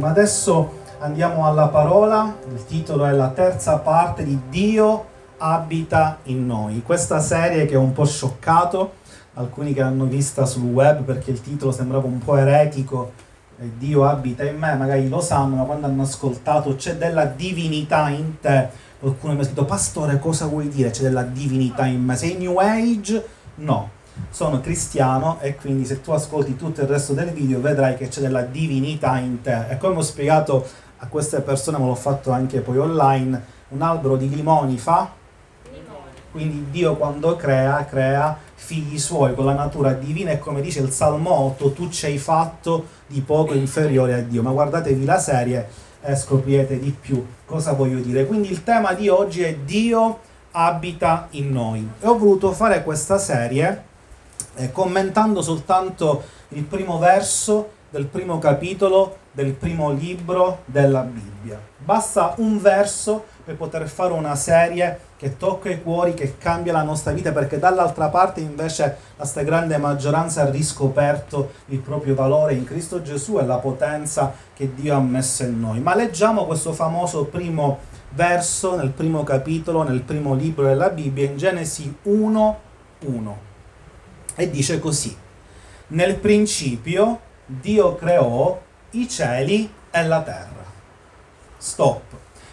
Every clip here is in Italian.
Ma adesso andiamo alla parola, il titolo è la terza parte di Dio abita in noi. Questa serie che è un po' scioccato, alcuni che l'hanno vista sul web perché il titolo sembrava un po' eretico, Dio abita in me, magari lo sanno, ma quando hanno ascoltato c'è della divinità in te, qualcuno mi ha scritto, pastore cosa vuoi dire c'è della divinità in me? Sei New Age? No, sono cristiano e quindi se tu ascolti tutto il resto del video vedrai che c'è della divinità in te. E come ho spiegato a queste persone, ma l'ho fatto anche poi online, un albero di limoni fa? Quindi Dio quando crea, crea figli suoi con la natura divina e come dice il Salmo 8, tu ci hai fatto di poco inferiore a Dio. Ma guardatevi la serie e scoprirete di più cosa voglio dire. Quindi il tema di oggi è Dio abita in noi. E ho voluto fare questa serie eh, commentando soltanto il primo verso del primo capitolo del primo libro della Bibbia. Basta un verso per poter fare una serie che tocca i cuori, che cambia la nostra vita, perché dall'altra parte invece la stragrande maggioranza ha riscoperto il proprio valore in Cristo Gesù e la potenza che Dio ha messo in noi. Ma leggiamo questo famoso primo verso nel primo capitolo, nel primo libro della Bibbia, in Genesi 1, 1 e dice così, nel principio Dio creò i cieli e la terra. Stop.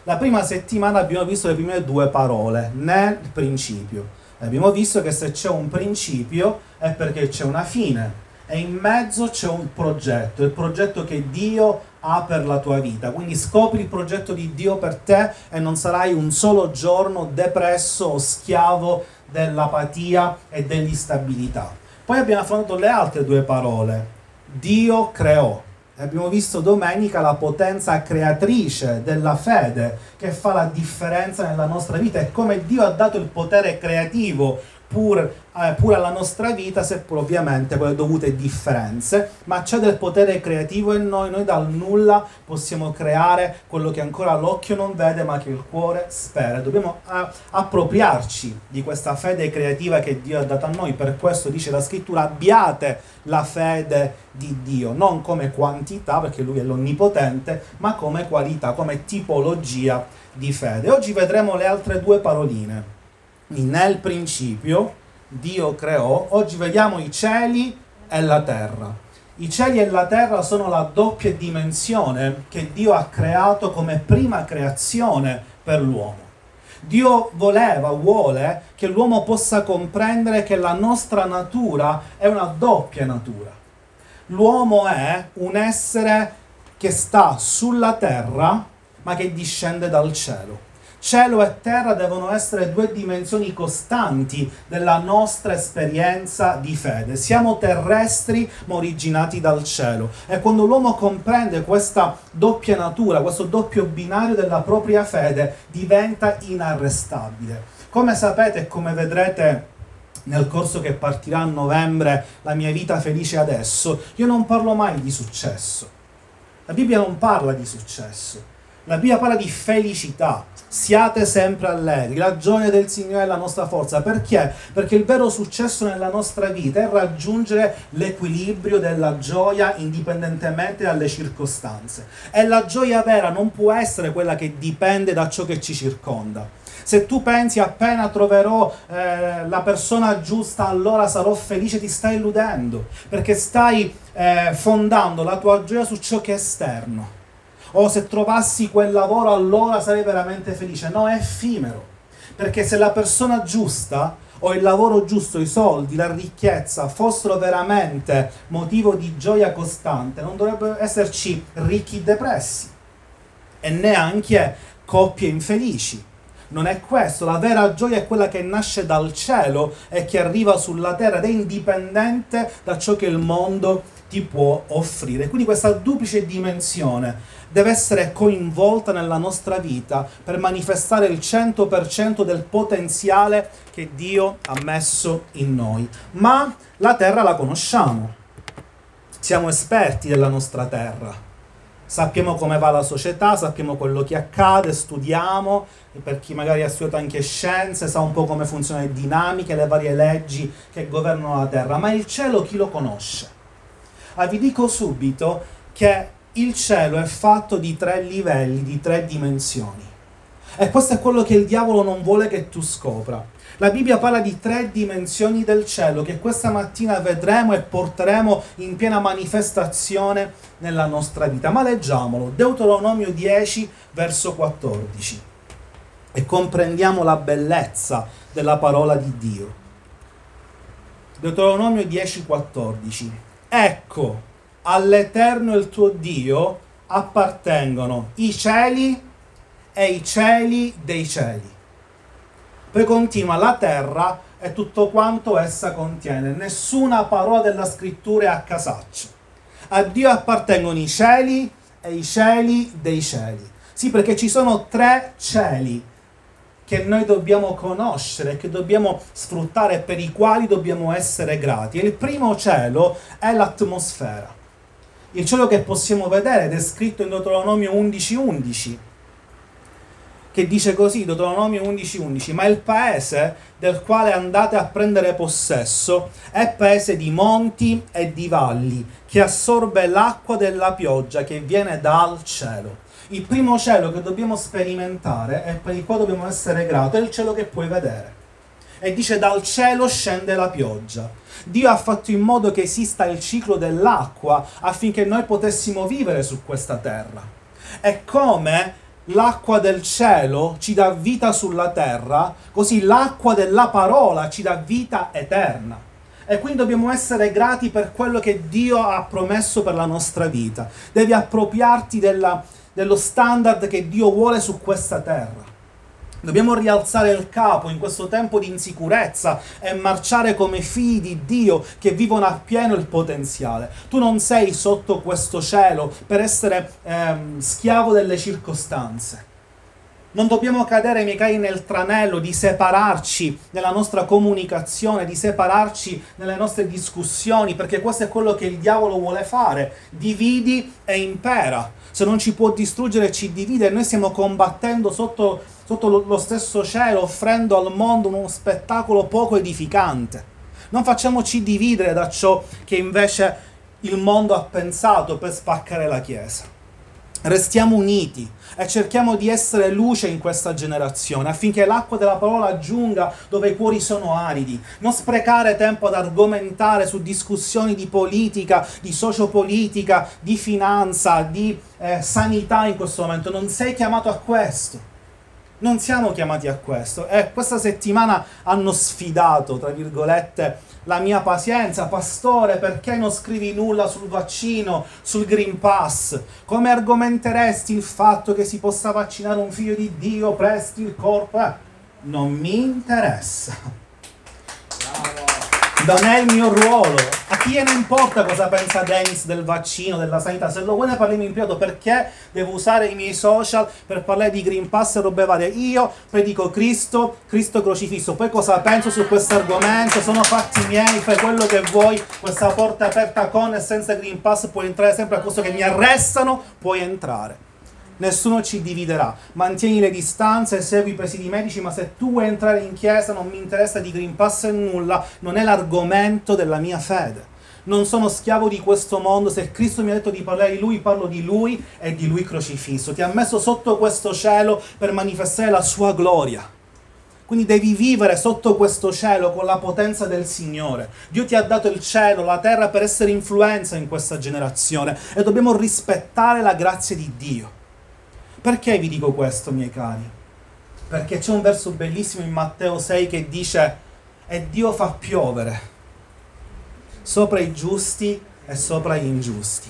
La prima settimana abbiamo visto le prime due parole, nel principio. Abbiamo visto che se c'è un principio è perché c'è una fine e in mezzo c'è un progetto, il progetto che Dio ha per la tua vita. Quindi scopri il progetto di Dio per te e non sarai un solo giorno depresso o schiavo dell'apatia e dell'instabilità. Poi abbiamo affrontato le altre due parole. Dio creò. Abbiamo visto domenica la potenza creatrice della fede che fa la differenza nella nostra vita e come Dio ha dato il potere creativo pur, eh, pure alla nostra vita, seppur ovviamente con le dovute differenze, ma c'è del potere creativo in noi, noi dal nulla possiamo creare quello che ancora l'occhio non vede ma che il cuore spera. Dobbiamo eh, appropriarci di questa fede creativa che Dio ha dato a noi, per questo dice la scrittura abbiate la fede di Dio, non come quantità perché Lui è l'onnipotente, ma come qualità, come tipologia di fede. Oggi vedremo le altre due paroline nel principio Dio creò, oggi vediamo i cieli e la terra. I cieli e la terra sono la doppia dimensione che Dio ha creato come prima creazione per l'uomo. Dio voleva, vuole che l'uomo possa comprendere che la nostra natura è una doppia natura. L'uomo è un essere che sta sulla terra ma che discende dal cielo. Cielo e terra devono essere due dimensioni costanti della nostra esperienza di fede. Siamo terrestri ma originati dal cielo. E quando l'uomo comprende questa doppia natura, questo doppio binario della propria fede, diventa inarrestabile. Come sapete e come vedrete nel corso che partirà a novembre, la mia vita felice adesso, io non parlo mai di successo. La Bibbia non parla di successo. La Bibbia parla di felicità siate sempre allegri, la gioia del Signore è la nostra forza. Perché? Perché il vero successo nella nostra vita è raggiungere l'equilibrio della gioia indipendentemente dalle circostanze. E la gioia vera non può essere quella che dipende da ciò che ci circonda. Se tu pensi appena troverò eh, la persona giusta, allora sarò felice, ti stai illudendo, perché stai eh, fondando la tua gioia su ciò che è esterno o se trovassi quel lavoro allora sarei veramente felice. No, è effimero. Perché se la persona giusta o il lavoro giusto, i soldi, la ricchezza fossero veramente motivo di gioia costante, non dovrebbero esserci ricchi depressi e neanche coppie infelici. Non è questo, la vera gioia è quella che nasce dal cielo e che arriva sulla terra ed è indipendente da ciò che il mondo ti può offrire. Quindi questa duplice dimensione deve essere coinvolta nella nostra vita per manifestare il 100% del potenziale che Dio ha messo in noi. Ma la terra la conosciamo, siamo esperti della nostra terra. Sappiamo come va la società, sappiamo quello che accade, studiamo, per chi magari ha studiato anche scienze, sa un po' come funzionano le dinamiche, le varie leggi che governano la terra, ma il cielo chi lo conosce? Ah, vi dico subito che il cielo è fatto di tre livelli, di tre dimensioni. E questo è quello che il diavolo non vuole che tu scopra. La Bibbia parla di tre dimensioni del cielo che questa mattina vedremo e porteremo in piena manifestazione nella nostra vita. Ma leggiamolo, Deuteronomio 10, verso 14, e comprendiamo la bellezza della parola di Dio. Deuteronomio 10, 14. Ecco, all'Eterno il tuo Dio appartengono i cieli e i cieli dei cieli. Poi continua la terra e tutto quanto essa contiene. Nessuna parola della scrittura è a casaccio. A Dio appartengono i cieli e i cieli dei cieli. Sì, perché ci sono tre cieli che noi dobbiamo conoscere, che dobbiamo sfruttare per i quali dobbiamo essere grati. E il primo cielo è l'atmosfera. Il cielo che possiamo vedere ed è scritto in Deuteronomio 11:11, 11, che dice così, Deuteronomio 11:11, 11, ma il paese del quale andate a prendere possesso è paese di monti e di valli, che assorbe l'acqua della pioggia che viene dal cielo. Il primo cielo che dobbiamo sperimentare e per il quale dobbiamo essere grati è il cielo che puoi vedere. E dice dal cielo scende la pioggia. Dio ha fatto in modo che esista il ciclo dell'acqua affinché noi potessimo vivere su questa terra. E come l'acqua del cielo ci dà vita sulla terra, così l'acqua della parola ci dà vita eterna. E quindi dobbiamo essere grati per quello che Dio ha promesso per la nostra vita. Devi appropriarti della, dello standard che Dio vuole su questa terra. Dobbiamo rialzare il capo in questo tempo di insicurezza e marciare come figli di Dio che vivono appieno il potenziale. Tu non sei sotto questo cielo per essere ehm, schiavo delle circostanze. Non dobbiamo cadere, miei cari, nel tranello di separarci nella nostra comunicazione, di separarci nelle nostre discussioni, perché questo è quello che il diavolo vuole fare. Dividi e impera. Se non ci può distruggere, ci divide. Noi stiamo combattendo sotto, sotto lo stesso cielo, offrendo al mondo uno spettacolo poco edificante. Non facciamoci dividere da ciò che invece il mondo ha pensato per spaccare la Chiesa. Restiamo uniti e cerchiamo di essere luce in questa generazione affinché l'acqua della parola giunga dove i cuori sono aridi. Non sprecare tempo ad argomentare su discussioni di politica, di sociopolitica, di finanza, di eh, sanità in questo momento. Non sei chiamato a questo. Non siamo chiamati a questo. E questa settimana hanno sfidato, tra virgolette, la mia pazienza. Pastore, perché non scrivi nulla sul vaccino, sul Green Pass? Come argomenteresti il fatto che si possa vaccinare un figlio di Dio, presti il corpo? Eh, non mi interessa non è il mio ruolo. A chi ne importa cosa pensa Dennis del vaccino, della sanità? Se lo vuole parliamo in privato perché devo usare i miei social per parlare di Green Pass e robe varie. Io predico Cristo, Cristo crocifisso. Poi cosa penso su questo argomento? Sono fatti miei, fai quello che vuoi. Questa porta aperta con e senza Green Pass puoi entrare sempre a costo che mi arrestano, puoi entrare nessuno ci dividerà. Mantieni le distanze, segui i presidi medici, ma se tu vuoi entrare in chiesa non mi interessa di Green Pass e nulla, non è l'argomento della mia fede. Non sono schiavo di questo mondo, se Cristo mi ha detto di parlare di Lui, parlo di Lui e di Lui crocifisso. Ti ha messo sotto questo cielo per manifestare la sua gloria. Quindi devi vivere sotto questo cielo con la potenza del Signore. Dio ti ha dato il cielo, la terra per essere influenza in questa generazione e dobbiamo rispettare la grazia di Dio. Perché vi dico questo, miei cari? Perché c'è un verso bellissimo in Matteo 6 che dice e Dio fa piovere sopra i giusti e sopra gli ingiusti.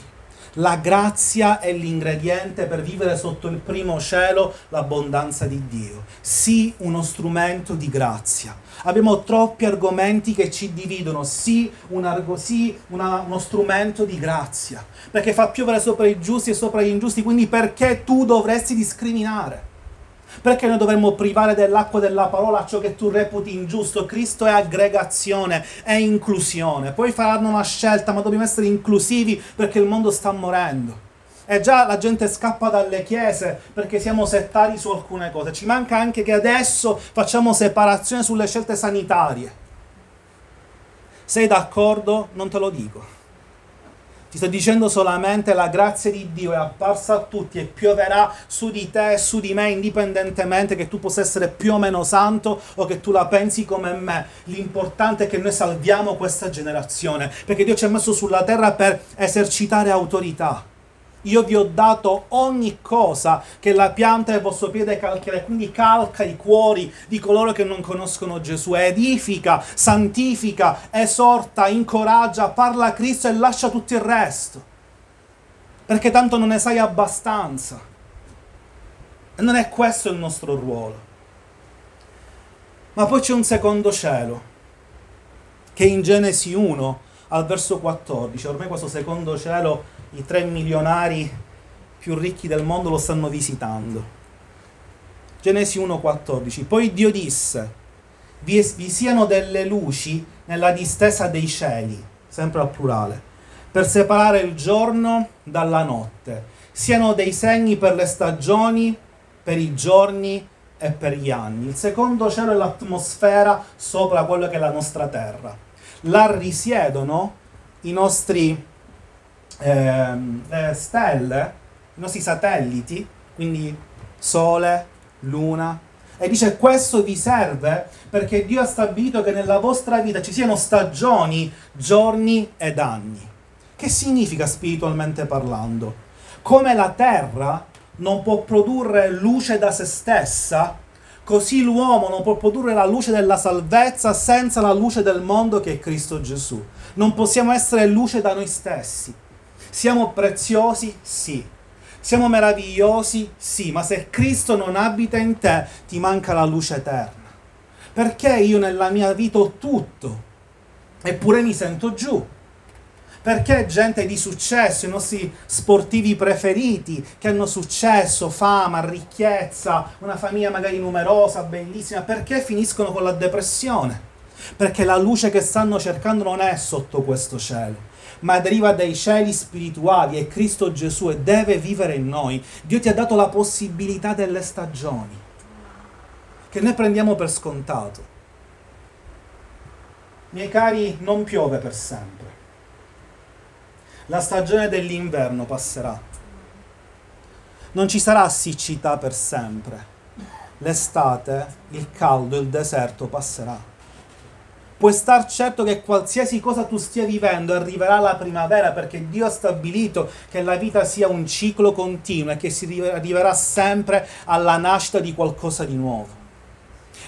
La grazia è l'ingrediente per vivere sotto il primo cielo l'abbondanza di Dio. Sii uno strumento di grazia. Abbiamo troppi argomenti che ci dividono. Sii, un argo, sii una, uno strumento di grazia. Perché fa piovere sopra i giusti e sopra gli ingiusti. Quindi perché tu dovresti discriminare? Perché noi dovremmo privare dell'acqua della parola ciò che tu reputi ingiusto? Cristo è aggregazione, è inclusione. Poi faranno una scelta, ma dobbiamo essere inclusivi perché il mondo sta morendo. E già la gente scappa dalle chiese perché siamo settari su alcune cose. Ci manca anche che adesso facciamo separazione sulle scelte sanitarie. Sei d'accordo? Non te lo dico. Ti sto dicendo solamente la grazia di Dio è apparsa a tutti e pioverà su di te e su di me indipendentemente che tu possa essere più o meno santo o che tu la pensi come me. L'importante è che noi salviamo questa generazione perché Dio ci ha messo sulla terra per esercitare autorità. Io vi ho dato ogni cosa che la pianta del vostro piede calcherà, quindi calca i cuori di coloro che non conoscono Gesù, edifica, santifica, esorta, incoraggia, parla a Cristo e lascia tutto il resto. Perché tanto non ne sai abbastanza. E non è questo il nostro ruolo. Ma poi c'è un secondo cielo, che in Genesi 1 al verso 14, ormai questo secondo cielo i tre milionari più ricchi del mondo lo stanno visitando. Genesi 1:14. Poi Dio disse, vi, vi siano delle luci nella distesa dei cieli, sempre al plurale, per separare il giorno dalla notte, siano dei segni per le stagioni, per i giorni e per gli anni. Il secondo cielo è l'atmosfera sopra quello che è la nostra terra. Là risiedono i nostri ehm, eh, stelle, i nostri satelliti, quindi Sole, Luna, e dice questo vi serve perché Dio ha stabilito che nella vostra vita ci siano stagioni, giorni ed anni. Che significa spiritualmente parlando? Come la terra non può produrre luce da se stessa, così l'uomo non può produrre la luce della salvezza senza la luce del mondo che è Cristo Gesù. Non possiamo essere luce da noi stessi. Siamo preziosi? Sì. Siamo meravigliosi? Sì, ma se Cristo non abita in te, ti manca la luce eterna. Perché io nella mia vita ho tutto, eppure mi sento giù? Perché gente di successo, i nostri sportivi preferiti, che hanno successo, fama, ricchezza, una famiglia magari numerosa, bellissima, perché finiscono con la depressione? Perché la luce che stanno cercando non è sotto questo cielo ma deriva dai cieli spirituali, è Cristo Gesù e deve vivere in noi. Dio ti ha dato la possibilità delle stagioni, che noi prendiamo per scontato. Miei cari, non piove per sempre. La stagione dell'inverno passerà. Non ci sarà siccità per sempre. L'estate, il caldo, il deserto passerà puoi star certo che qualsiasi cosa tu stia vivendo arriverà la primavera perché Dio ha stabilito che la vita sia un ciclo continuo e che si arriverà sempre alla nascita di qualcosa di nuovo.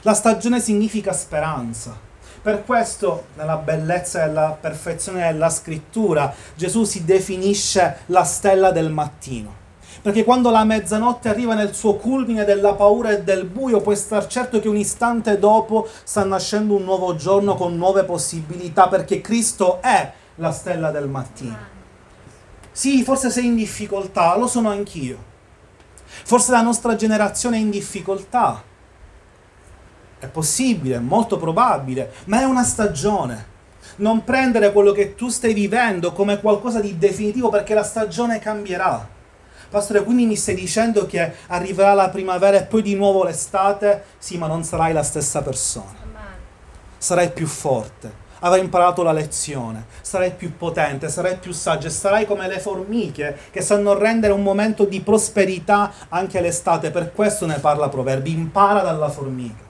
La stagione significa speranza. Per questo, nella bellezza e nella perfezione della scrittura, Gesù si definisce la stella del mattino. Perché quando la mezzanotte arriva nel suo culmine della paura e del buio, puoi star certo che un istante dopo sta nascendo un nuovo giorno con nuove possibilità, perché Cristo è la stella del mattino. Sì, forse sei in difficoltà, lo sono anch'io. Forse la nostra generazione è in difficoltà. È possibile, è molto probabile, ma è una stagione. Non prendere quello che tu stai vivendo come qualcosa di definitivo perché la stagione cambierà. Pastore, quindi mi stai dicendo che arriverà la primavera e poi di nuovo l'estate? Sì, ma non sarai la stessa persona. Sarai più forte, avrai imparato la lezione, sarai più potente, sarai più saggio e sarai come le formiche che sanno rendere un momento di prosperità anche l'estate. Per questo ne parla Proverbi, impara dalla formica.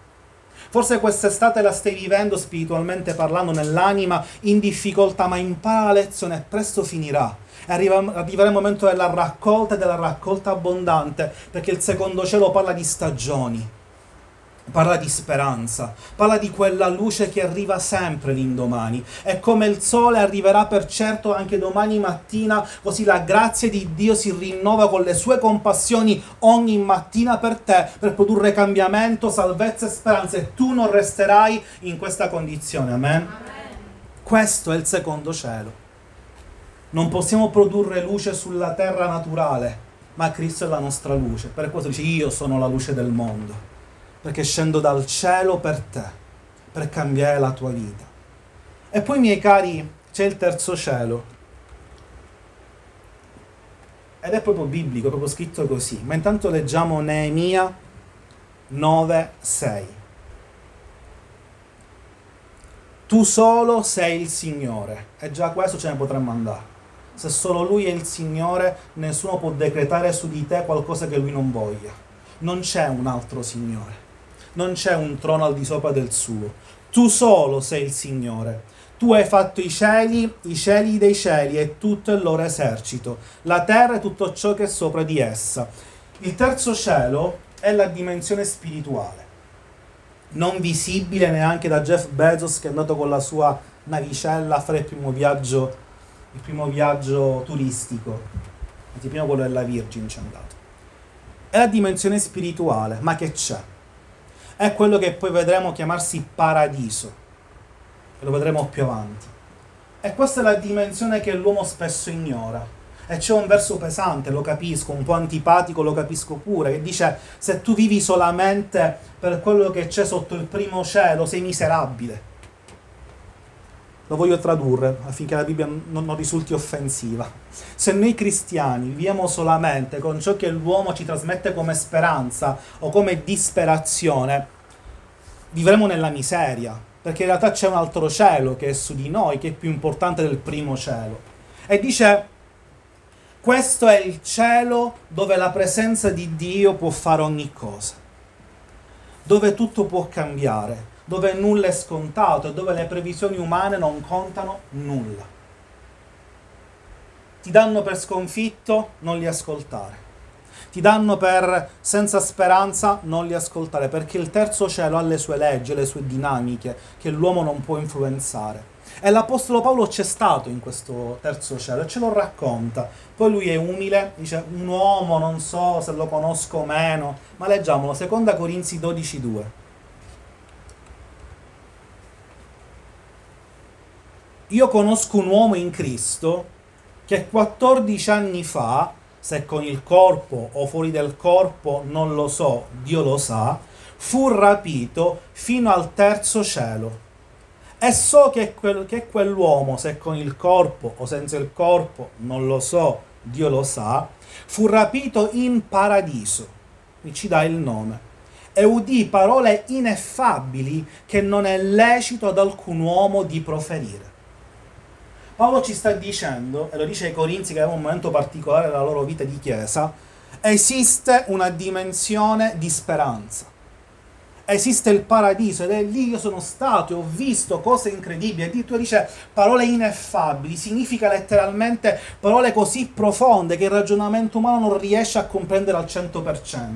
Forse quest'estate la stai vivendo spiritualmente parlando nell'anima in difficoltà, ma impara la lezione e presto finirà. Arriva, arriverà il momento della raccolta e della raccolta abbondante, perché il secondo cielo parla di stagioni, parla di speranza, parla di quella luce che arriva sempre l'indomani. E come il sole arriverà per certo anche domani mattina, così la grazia di Dio si rinnova con le sue compassioni ogni mattina per te, per produrre cambiamento, salvezza e speranza. E tu non resterai in questa condizione. Amen. Amen. Questo è il secondo cielo. Non possiamo produrre luce sulla terra naturale, ma Cristo è la nostra luce. Per questo dice io sono la luce del mondo, perché scendo dal cielo per te, per cambiare la tua vita. E poi, miei cari, c'è il terzo cielo. Ed è proprio biblico, è proprio scritto così. Ma intanto leggiamo Neemia 9, 6. Tu solo sei il Signore. E già questo ce ne potremmo andare Se solo Lui è il Signore, nessuno può decretare su di te qualcosa che Lui non voglia. Non c'è un altro Signore. Non c'è un trono al di sopra del suo. Tu solo sei il Signore. Tu hai fatto i cieli, i cieli dei cieli e tutto il loro esercito, la terra e tutto ciò che è sopra di essa. Il terzo cielo è la dimensione spirituale, non visibile neanche da Jeff Bezos che è andato con la sua navicella a fare il primo viaggio, il primo viaggio turistico, anzi prima quello della Virgin ci è andato. È la dimensione spirituale, ma che c'è? È quello che poi vedremo chiamarsi paradiso e lo vedremo più avanti. E questa è la dimensione che l'uomo spesso ignora. E c'è un verso pesante, lo capisco, un po' antipatico, lo capisco pure, che dice se tu vivi solamente per quello che c'è sotto il primo cielo, sei miserabile. Lo voglio tradurre affinché la Bibbia non, non risulti offensiva. Se noi cristiani viviamo solamente con ciò che l'uomo ci trasmette come speranza o come disperazione, vivremo nella miseria, perché in realtà c'è un altro cielo che è su di noi, che è più importante del primo cielo. E dice, questo è il cielo dove la presenza di Dio può fare ogni cosa, dove tutto può cambiare, dove nulla è scontato e dove le previsioni umane non contano nulla. Ti danno per sconfitto, non li ascoltare ti danno per senza speranza, non li ascoltare, perché il terzo cielo ha le sue leggi, le sue dinamiche che l'uomo non può influenzare. E l'Apostolo Paolo c'è stato in questo terzo cielo e ce lo racconta. Poi lui è umile, dice un uomo, non so se lo conosco o meno, ma leggiamolo, 2 Corinzi 12,2. Io conosco un uomo in Cristo che 14 anni fa se con il corpo o fuori del corpo non lo so, Dio lo sa, fu rapito fino al terzo cielo. E so che, quel, che quell'uomo, se con il corpo o senza il corpo, non lo so, Dio lo sa, fu rapito in paradiso. Mi ci dà il nome. E udì parole ineffabili che non è lecito ad alcun uomo di proferire. Paolo ci sta dicendo, e lo dice ai Corinzi che è un momento particolare della loro vita di chiesa, esiste una dimensione di speranza. Esiste il paradiso ed è lì io sono stato e ho visto cose incredibili. Addirittura dice parole ineffabili, significa letteralmente parole così profonde che il ragionamento umano non riesce a comprendere al 100%.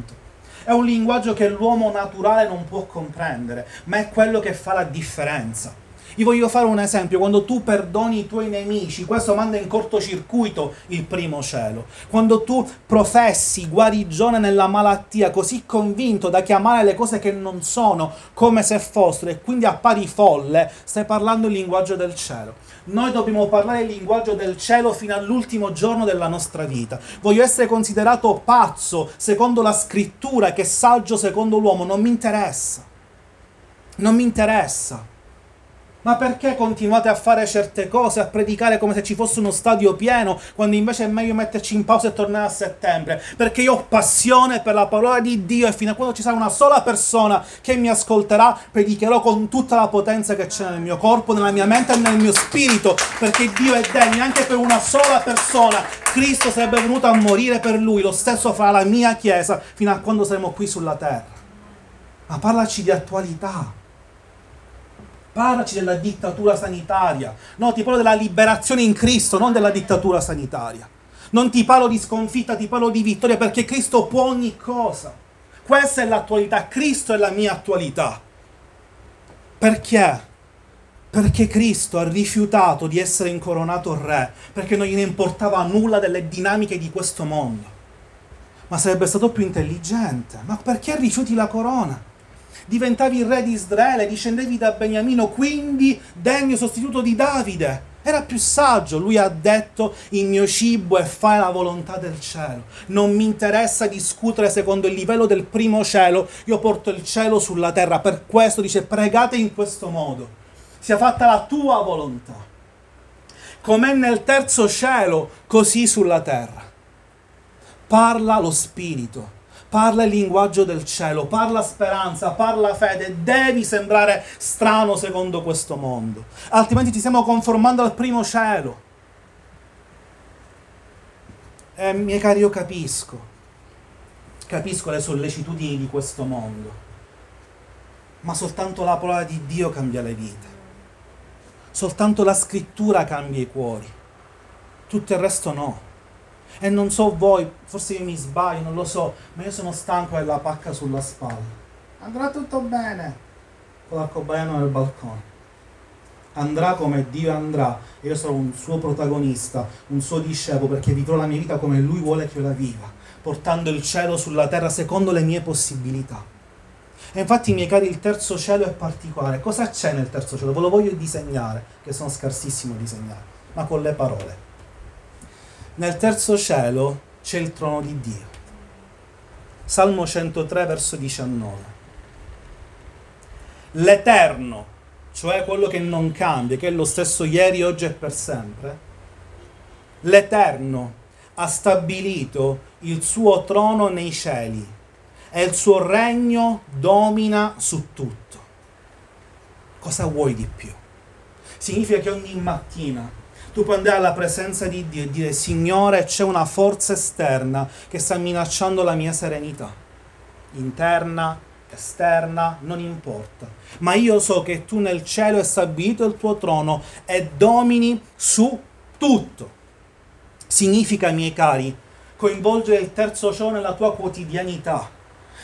È un linguaggio che l'uomo naturale non può comprendere, ma è quello che fa la differenza. Vi voglio fare un esempio, quando tu perdoni i tuoi nemici, questo manda in cortocircuito il primo cielo. Quando tu professi guarigione nella malattia, così convinto da chiamare le cose che non sono come se fossero e quindi appari folle, stai parlando il linguaggio del cielo. Noi dobbiamo parlare il linguaggio del cielo fino all'ultimo giorno della nostra vita. Voglio essere considerato pazzo secondo la scrittura, che saggio secondo l'uomo, non mi interessa. Non mi interessa. Ma perché continuate a fare certe cose, a predicare come se ci fosse uno stadio pieno, quando invece è meglio metterci in pausa e tornare a settembre? Perché io ho passione per la parola di Dio e fino a quando ci sarà una sola persona che mi ascolterà, predicherò con tutta la potenza che c'è nel mio corpo, nella mia mente e nel mio spirito, perché Dio è degno, anche per una sola persona. Cristo sarebbe venuto a morire per lui, lo stesso farà la mia Chiesa fino a quando saremo qui sulla terra. Ma parlaci di attualità Parlaci della dittatura sanitaria. No, ti parlo della liberazione in Cristo, non della dittatura sanitaria. Non ti parlo di sconfitta, ti parlo di vittoria perché Cristo può ogni cosa. Questa è l'attualità, Cristo è la mia attualità. Perché? Perché Cristo ha rifiutato di essere incoronato re, perché non gliene importava nulla delle dinamiche di questo mondo. Ma sarebbe stato più intelligente. Ma perché rifiuti la corona? Diventavi re di Israele, discendevi da Beniamino, quindi degno sostituto di Davide. Era più saggio, lui ha detto il mio cibo è fare la volontà del cielo. Non mi interessa discutere secondo il livello del primo cielo, io porto il cielo sulla terra. Per questo dice pregate in questo modo, sia fatta la tua volontà. Com'è nel terzo cielo, così sulla terra. Parla lo Spirito parla il linguaggio del cielo, parla speranza, parla fede, devi sembrare strano secondo questo mondo, altrimenti ti stiamo conformando al primo cielo. E miei cari, io capisco, capisco le sollecitudini di questo mondo, ma soltanto la parola di Dio cambia le vite, soltanto la scrittura cambia i cuori, tutto il resto no. E non so voi, forse io mi sbaglio, non lo so, ma io sono stanco della pacca sulla spalla. Andrà tutto bene con l'arcobaleno nel balcone. Andrà come Dio andrà. Io sarò un suo protagonista, un suo discepolo, perché vivrò la mia vita come Lui vuole che io la viva, portando il cielo sulla terra secondo le mie possibilità. E infatti, miei cari, il terzo cielo è particolare. Cosa c'è nel terzo cielo? Ve lo voglio disegnare, che sono scarsissimo a disegnare, ma con le parole. Nel terzo cielo c'è il trono di Dio. Salmo 103, verso 19. L'Eterno, cioè quello che non cambia, che è lo stesso ieri, oggi e per sempre, l'Eterno ha stabilito il suo trono nei cieli e il suo regno domina su tutto. Cosa vuoi di più? Significa che ogni mattina tu puoi andare alla presenza di Dio e dire Signore c'è una forza esterna che sta minacciando la mia serenità, interna, esterna, non importa. Ma io so che tu nel cielo hai stabilito il tuo trono e domini su tutto. Significa, miei cari, coinvolgere il terzo cielo nella tua quotidianità,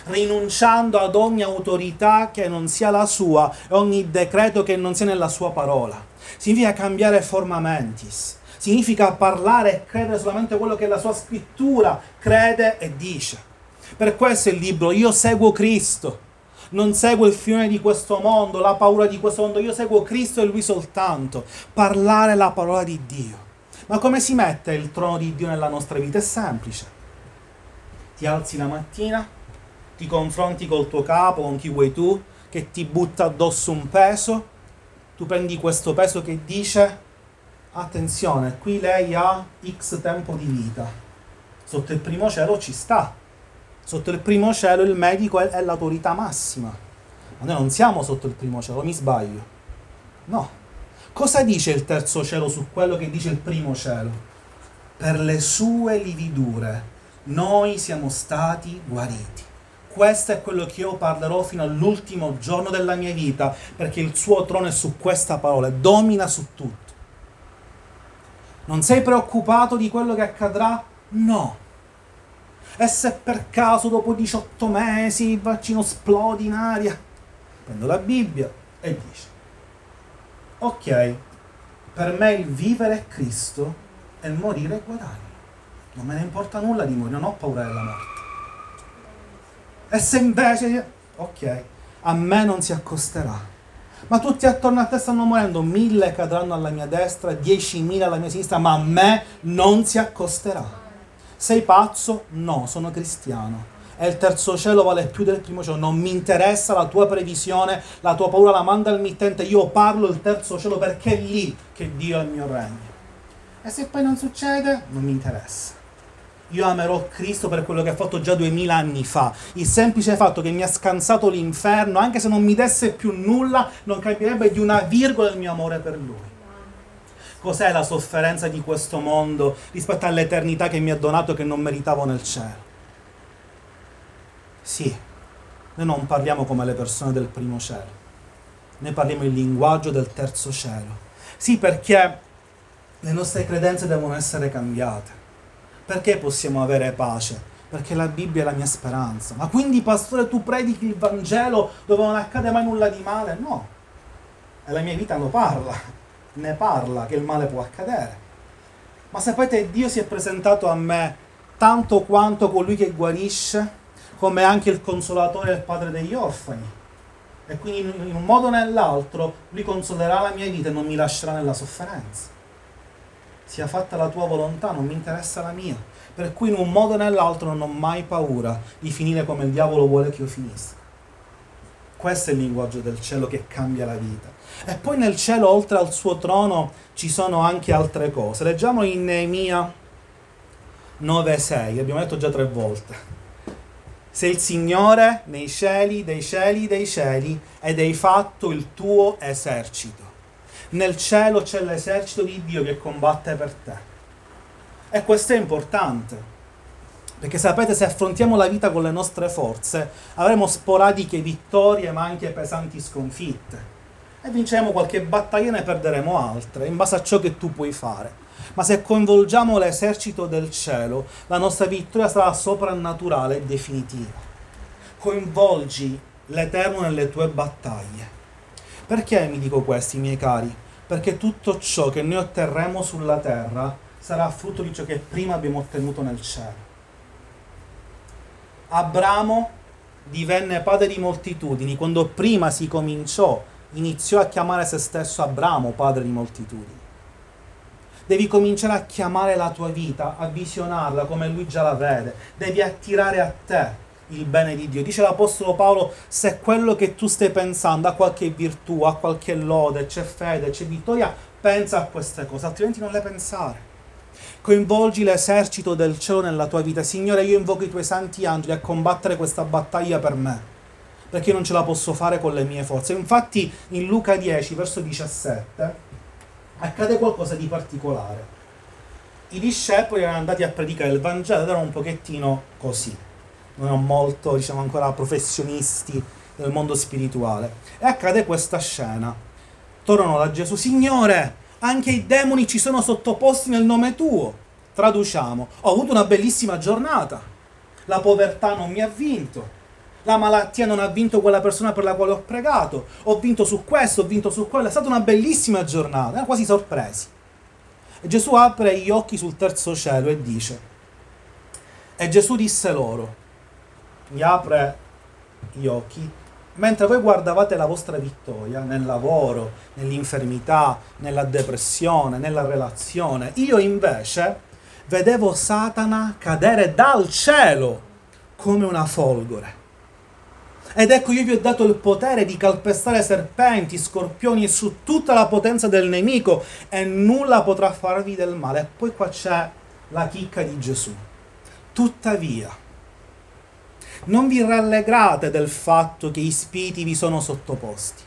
rinunciando ad ogni autorità che non sia la sua e ogni decreto che non sia nella sua parola significa cambiare forma mentis, significa parlare e credere solamente quello che la sua scrittura crede e dice. Per questo il libro Io seguo Cristo, non seguo il fiume di questo mondo, la paura di questo mondo, io seguo Cristo e Lui soltanto. Parlare la parola di Dio. Ma come si mette il trono di Dio nella nostra vita? È semplice. Ti alzi la mattina, ti confronti col tuo capo, con chi vuoi tu, che ti butta addosso un peso, tu prendi questo peso che dice attenzione, qui lei ha x tempo di vita. Sotto il primo cielo ci sta. Sotto il primo cielo il medico è, è l'autorità massima. Ma noi non siamo sotto il primo cielo, mi sbaglio. No. Cosa dice il terzo cielo su quello che dice il primo cielo? Per le sue lividure noi siamo stati guariti. Questo è quello che io parlerò fino all'ultimo giorno della mia vita, perché il suo trono è su questa parola, domina su tutto. Non sei preoccupato di quello che accadrà? No. E se per caso dopo 18 mesi il vaccino esplode in aria? Prendo la Bibbia e dice, ok, per me il vivere è Cristo e il morire è guadagno. Non me ne importa nulla di morire, non ho paura della morte. E se invece, ok, a me non si accosterà. Ma tutti attorno a te stanno morendo, mille cadranno alla mia destra, diecimila alla mia sinistra, ma a me non si accosterà. Sei pazzo? No, sono cristiano. E il terzo cielo vale più del primo cielo. Non mi interessa la tua previsione, la tua paura la manda al mittente. Io parlo il terzo cielo perché è lì che Dio è il mio regno. E se poi non succede, non mi interessa io amerò Cristo per quello che ha fatto già duemila anni fa. Il semplice fatto che mi ha scansato l'inferno, anche se non mi desse più nulla, non cambierebbe di una virgola il mio amore per Lui. Cos'è la sofferenza di questo mondo rispetto all'eternità che mi ha donato e che non meritavo nel cielo? Sì, noi non parliamo come le persone del primo cielo, noi parliamo il linguaggio del terzo cielo. Sì, perché le nostre credenze devono essere cambiate perché possiamo avere pace? Perché la Bibbia è la mia speranza. Ma quindi, pastore, tu predichi il Vangelo dove non accade mai nulla di male? No. E la mia vita lo parla, ne parla che il male può accadere. Ma sapete, Dio si è presentato a me tanto quanto colui che guarisce, come anche il consolatore e il padre degli orfani. E quindi in un modo o nell'altro lui consolerà la mia vita e non mi lascerà nella sofferenza sia fatta la tua volontà, non mi interessa la mia. Per cui in un modo o nell'altro non ho mai paura di finire come il diavolo vuole che io finisca. Questo è il linguaggio del cielo che cambia la vita. E poi nel cielo, oltre al suo trono, ci sono anche altre cose. Leggiamo in Neemia 9:6, abbiamo detto già tre volte. Se il Signore nei cieli, dei cieli, dei cieli, ed hai fatto il tuo esercito nel cielo c'è l'esercito di Dio che combatte per te. E questo è importante. Perché sapete, se affrontiamo la vita con le nostre forze, avremo sporadiche vittorie, ma anche pesanti sconfitte. E vinceremo qualche battaglia e ne perderemo altre, in base a ciò che tu puoi fare. Ma se coinvolgiamo l'esercito del cielo, la nostra vittoria sarà soprannaturale e definitiva. Coinvolgi l'Eterno nelle tue battaglie. Perché mi dico questo, miei cari? Perché tutto ciò che noi otterremo sulla terra sarà frutto di ciò che prima abbiamo ottenuto nel cielo. Abramo divenne padre di moltitudini quando prima si cominciò, iniziò a chiamare se stesso Abramo padre di moltitudini. Devi cominciare a chiamare la tua vita, a visionarla come lui già la vede, devi attirare a te il bene di Dio. Dice l'Apostolo Paolo, se quello che tu stai pensando ha qualche virtù, ha qualche lode, c'è fede, c'è vittoria, pensa a queste cose, altrimenti non le pensare. Coinvolgi l'esercito del cielo nella tua vita. Signore, io invoco i tuoi santi angeli a combattere questa battaglia per me, perché io non ce la posso fare con le mie forze. Infatti in Luca 10, verso 17, accade qualcosa di particolare. I discepoli erano andati a predicare il Vangelo ed erano un pochettino così, non molto, diciamo, ancora professionisti del mondo spirituale. E accade questa scena. Tornano da Gesù, Signore, anche i demoni ci sono sottoposti nel nome tuo. Traduciamo, ho avuto una bellissima giornata, la povertà non mi ha vinto, la malattia non ha vinto quella persona per la quale ho pregato, ho vinto su questo, ho vinto su quello, è stata una bellissima giornata, erano quasi sorpresi. E Gesù apre gli occhi sul terzo cielo e dice, e Gesù disse loro, mi apre gli occhi, mentre voi guardavate la vostra vittoria nel lavoro, nell'infermità, nella depressione, nella relazione, io invece vedevo Satana cadere dal cielo come una folgore. Ed ecco io vi ho dato il potere di calpestare serpenti, scorpioni e su tutta la potenza del nemico e nulla potrà farvi del male. E poi qua c'è la chicca di Gesù. Tuttavia, non vi rallegrate del fatto che i spiriti vi sono sottoposti.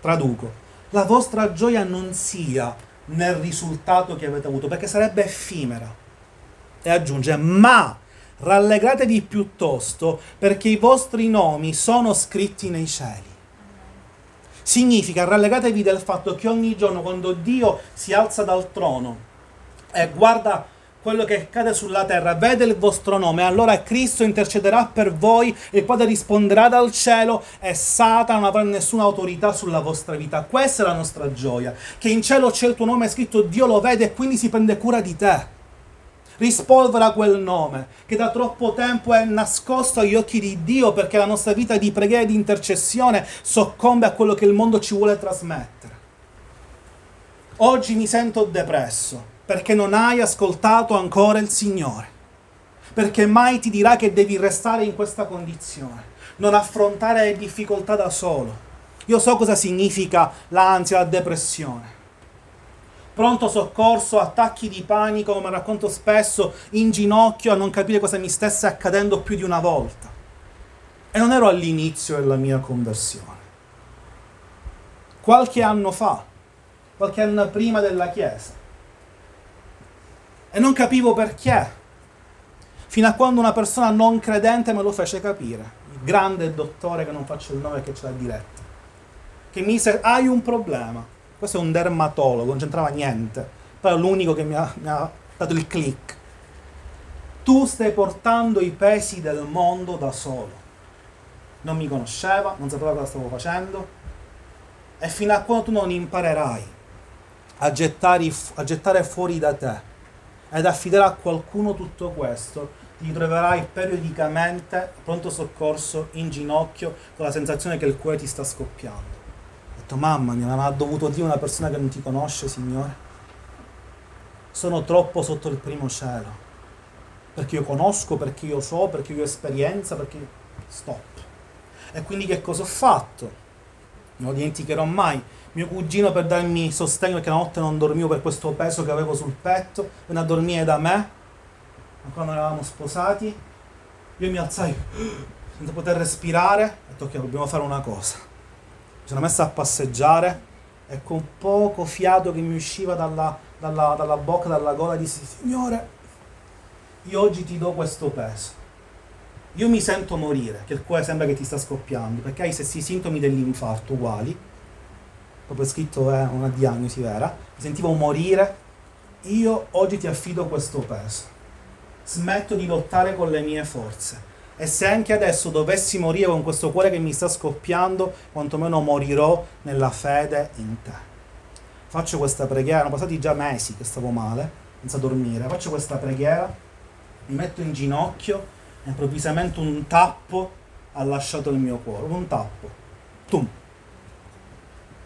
Traduco, la vostra gioia non sia nel risultato che avete avuto, perché sarebbe effimera. E aggiunge, ma rallegratevi piuttosto perché i vostri nomi sono scritti nei cieli. Significa rallegratevi del fatto che ogni giorno quando Dio si alza dal trono e guarda quello che cade sulla terra, vede il vostro nome, allora Cristo intercederà per voi, il Padre risponderà dal cielo e Satana non avrà nessuna autorità sulla vostra vita. Questa è la nostra gioia, che in cielo c'è il tuo nome scritto, Dio lo vede e quindi si prende cura di te rispolvera quel nome che da troppo tempo è nascosto agli occhi di Dio perché la nostra vita di preghiera e di intercessione soccombe a quello che il mondo ci vuole trasmettere. Oggi mi sento depresso perché non hai ascoltato ancora il Signore, perché mai ti dirà che devi restare in questa condizione, non affrontare le difficoltà da solo. Io so cosa significa l'ansia, la depressione pronto soccorso, attacchi di panico, come racconto spesso, in ginocchio a non capire cosa mi stesse accadendo più di una volta. E non ero all'inizio della mia conversione. Qualche anno fa, qualche anno prima della Chiesa. E non capivo perché. Fino a quando una persona non credente me lo fece capire. Il grande dottore, che non faccio il nome che ce l'ha diretta. Che mi disse, hai un problema questo è un dermatologo, non c'entrava niente, però è l'unico che mi ha, mi ha dato il click. Tu stai portando i pesi del mondo da solo. Non mi conosceva, non sapeva cosa stavo facendo. E fino a quando tu non imparerai a gettare, a gettare fuori da te ed affidare a qualcuno tutto questo, ti troverai periodicamente pronto soccorso in ginocchio con la sensazione che il cuore ti sta scoppiando detto, mamma mia, ma ha dovuto dire una persona che non ti conosce, Signore? Sono troppo sotto il primo cielo. Perché io conosco, perché io so, perché io ho esperienza, perché... Stop. E quindi che cosa ho fatto? Non lo dimenticherò mai. Mio cugino per darmi sostegno perché la notte non dormivo per questo peso che avevo sul petto, venne a dormire da me, ancora non eravamo sposati. Io mi alzai senza poter respirare e ho detto ok, dobbiamo fare una cosa mi sono messo a passeggiare e con poco fiato che mi usciva dalla dalla, dalla bocca, dalla gola dissi, Signore, io oggi ti do questo peso. Io mi sento morire, che il cuore sembra che ti sta scoppiando, perché hai i stessi sintomi dell'infarto uguali, proprio scritto è una diagnosi vera, mi sentivo morire, io oggi ti affido questo peso. Smetto di lottare con le mie forze. E se anche adesso dovessi morire con questo cuore che mi sta scoppiando, quantomeno morirò nella fede in te. Faccio questa preghiera, erano passati già mesi che stavo male, senza dormire. Faccio questa preghiera, mi metto in ginocchio e improvvisamente un tappo ha lasciato il mio cuore. Un tappo. Tum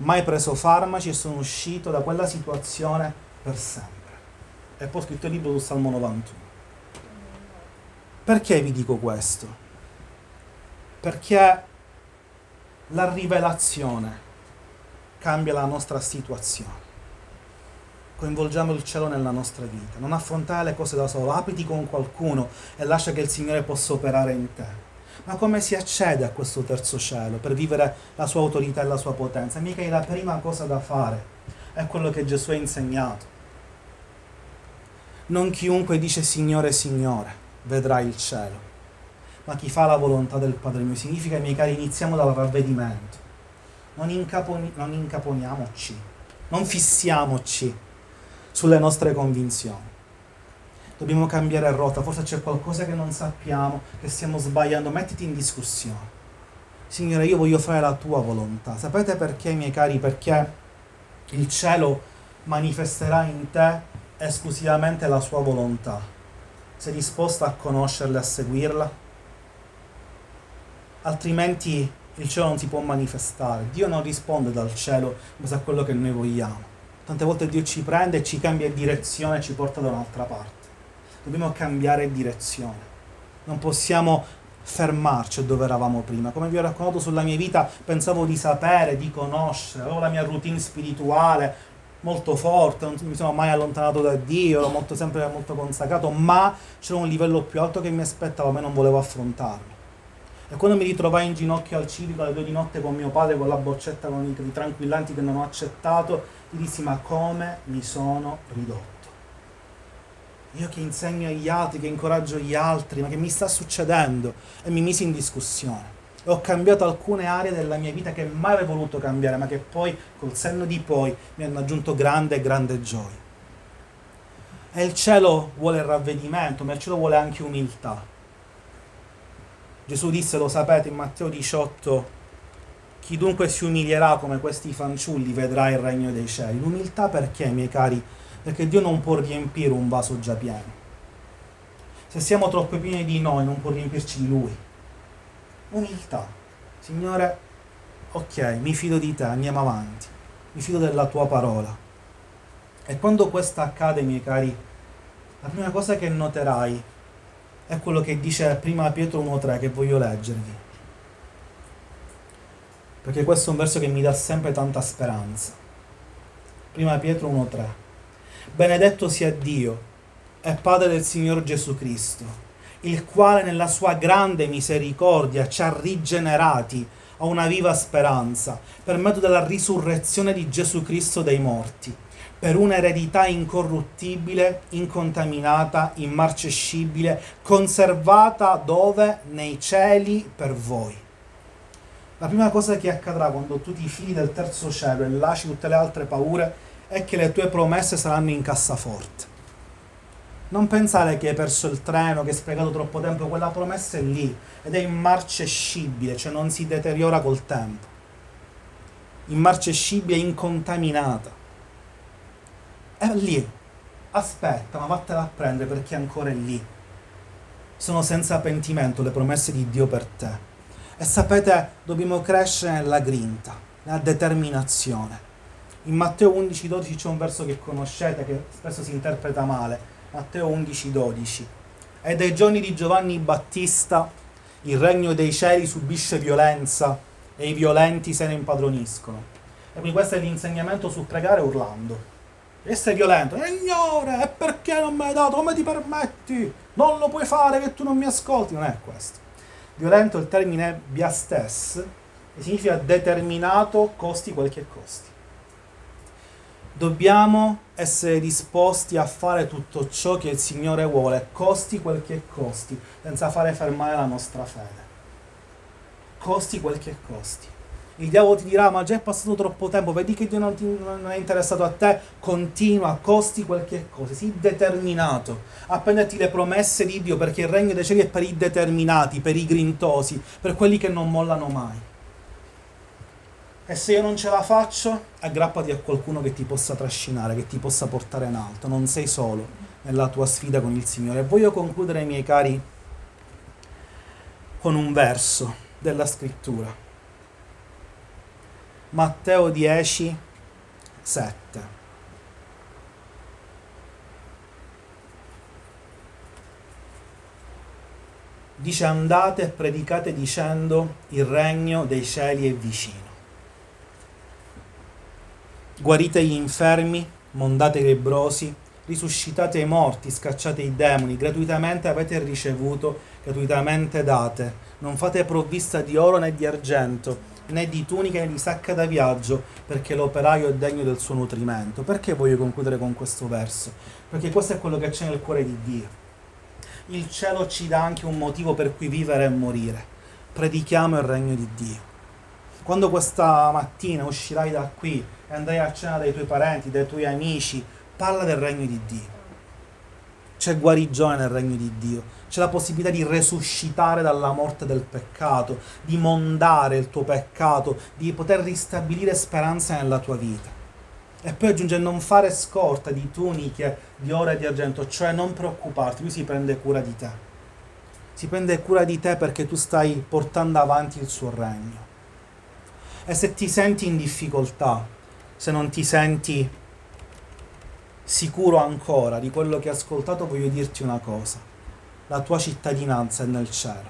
mai preso farmaci e sono uscito da quella situazione per sempre. E poi ho scritto il libro sul Salmo 91. Perché vi dico questo? Perché la rivelazione cambia la nostra situazione. Coinvolgiamo il cielo nella nostra vita. Non affrontare le cose da solo, apriti con qualcuno e lascia che il Signore possa operare in te. Ma come si accede a questo terzo cielo per vivere la sua autorità e la sua potenza? Mica è la prima cosa da fare, è quello che Gesù ha insegnato. Non chiunque dice Signore, Signore, vedrà il cielo, ma chi fa la volontà del Padre mio. Significa, miei cari, iniziamo dal ravvedimento. Non, incaponi- non incaponiamoci, non fissiamoci sulle nostre convinzioni dobbiamo cambiare rotta, forse c'è qualcosa che non sappiamo, che stiamo sbagliando, mettiti in discussione. Signore, io voglio fare la tua volontà. Sapete perché, miei cari? Perché il cielo manifesterà in te esclusivamente la sua volontà. Sei disposta a conoscerla e a seguirla? Altrimenti il cielo non si può manifestare. Dio non risponde dal cielo in base a quello che noi vogliamo. Tante volte Dio ci prende, ci cambia direzione e ci porta da un'altra parte dobbiamo cambiare direzione. Non possiamo fermarci dove eravamo prima. Come vi ho raccontato sulla mia vita, pensavo di sapere, di conoscere, avevo la mia routine spirituale molto forte, non mi sono mai allontanato da Dio, ero molto, sempre molto consacrato, ma c'era un livello più alto che mi aspettava, ma non volevo affrontarlo. E quando mi ritrovai in ginocchio al civico alle due di notte con mio padre, con la boccetta con i tranquillanti che non ho accettato, gli dissi ma come mi sono ridotto. Io che insegno agli altri, che incoraggio gli altri, ma che mi sta succedendo? E mi misi in discussione. E ho cambiato alcune aree della mia vita che mai avrei voluto cambiare, ma che poi, col senno di poi, mi hanno aggiunto grande, grande gioia. E il cielo vuole ravvedimento, ma il cielo vuole anche umiltà. Gesù disse, lo sapete, in Matteo 18, chi dunque si umilierà come questi fanciulli vedrà il regno dei cieli. L'umiltà perché, miei cari? Perché Dio non può riempire un vaso già pieno. Se siamo troppo pieni di noi, non può riempirci di Lui. Umiltà. Signore, ok, mi fido di te, andiamo avanti. Mi fido della tua parola. E quando questo accade, miei cari, la prima cosa che noterai è quello che dice prima Pietro 1.3 che voglio leggervi. Perché questo è un verso che mi dà sempre tanta speranza. Prima Pietro 1.3. Benedetto sia Dio e Padre del Signore Gesù Cristo, il quale nella sua grande misericordia ci ha rigenerati a una viva speranza per mezzo della risurrezione di Gesù Cristo dai morti, per un'eredità incorruttibile, incontaminata, immarcescibile, conservata dove? Nei cieli per voi. La prima cosa che accadrà quando tu ti fidi del terzo cielo e lasci tutte le altre paure è che le tue promesse saranno in cassaforte. Non pensare che hai perso il treno, che hai sprecato troppo tempo, quella promessa è lì ed è immarcescibile, cioè non si deteriora col tempo. Immarcescibile, incontaminata. È lì. Aspetta, ma vattela a prendere perché ancora è lì. Sono senza pentimento le promesse di Dio per te. E sapete, dobbiamo crescere nella grinta, nella determinazione in Matteo 11-12 c'è un verso che conoscete, che spesso si interpreta male. Matteo 11-12. E dai giorni di Giovanni Battista il regno dei cieli subisce violenza e i violenti se ne impadroniscono. E quindi questo è l'insegnamento sul pregare urlando. Essere violento, Signore, e perché non me l'hai dato? Come ti permetti? Non lo puoi fare che tu non mi ascolti. Non è questo. Violento il termine è biastes, che significa determinato costi quel che costi. Dobbiamo essere disposti a fare tutto ciò che il Signore vuole, costi quel che costi, senza fare fermare la nostra fede. Costi quel che costi. Il diavolo ti dirà, ma già è passato troppo tempo, vedi che Dio non, ti, non è interessato a te, continua, costi quel che costi, sii determinato a prenderti le promesse di Dio, perché il regno dei cieli è per i determinati, per i grintosi, per quelli che non mollano mai. E se io non ce la faccio, aggrappati a qualcuno che ti possa trascinare, che ti possa portare in alto. Non sei solo nella tua sfida con il Signore. Voglio concludere, miei cari, con un verso della scrittura. Matteo 10, 7. Dice andate e predicate dicendo il regno dei cieli è vicino guarite gli infermi, mondate i lebrosi, risuscitate i morti, scacciate i demoni, gratuitamente avete ricevuto, gratuitamente date. Non fate provvista di oro né di argento, né di tunica né di sacca da viaggio, perché l'operaio è degno del suo nutrimento. Perché voglio concludere con questo verso? Perché questo è quello che c'è nel cuore di Dio. Il cielo ci dà anche un motivo per cui vivere e morire. Predichiamo il regno di Dio. Quando questa mattina uscirai da qui e andrai a cena dai tuoi parenti, dai tuoi amici, parla del regno di Dio. C'è guarigione nel regno di Dio, c'è la possibilità di resuscitare dalla morte del peccato, di mondare il tuo peccato, di poter ristabilire speranza nella tua vita. E poi aggiunge non fare scorta di tuniche, di oro e di argento, cioè non preoccuparti, lui si prende cura di te. Si prende cura di te perché tu stai portando avanti il suo regno. E se ti senti in difficoltà, se non ti senti sicuro ancora di quello che hai ascoltato, voglio dirti una cosa. La tua cittadinanza è nel cielo.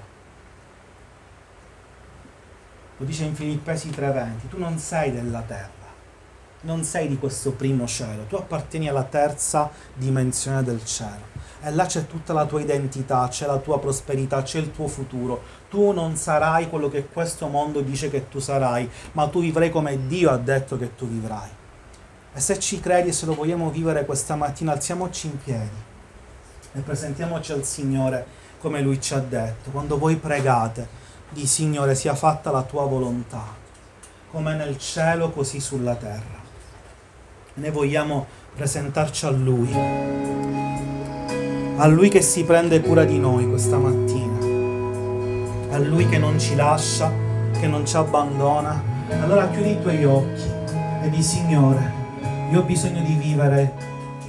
Lo dice in Filippesi 3:20, tu non sei della terra, non sei di questo primo cielo, tu appartieni alla terza dimensione del cielo. E là c'è tutta la tua identità, c'è la tua prosperità, c'è il tuo futuro. Tu non sarai quello che questo mondo dice che tu sarai, ma tu vivrai come Dio ha detto che tu vivrai. E se ci credi e se lo vogliamo vivere questa mattina, alziamoci in piedi e presentiamoci al Signore come Lui ci ha detto. Quando voi pregate, di Signore sia fatta la tua volontà, come nel cielo così sulla terra. Ne vogliamo presentarci a Lui. A Lui che si prende cura di noi questa mattina, a Lui che non ci lascia, che non ci abbandona, allora chiudi i tuoi occhi e di Signore, io ho bisogno di vivere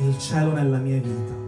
il cielo nella mia vita.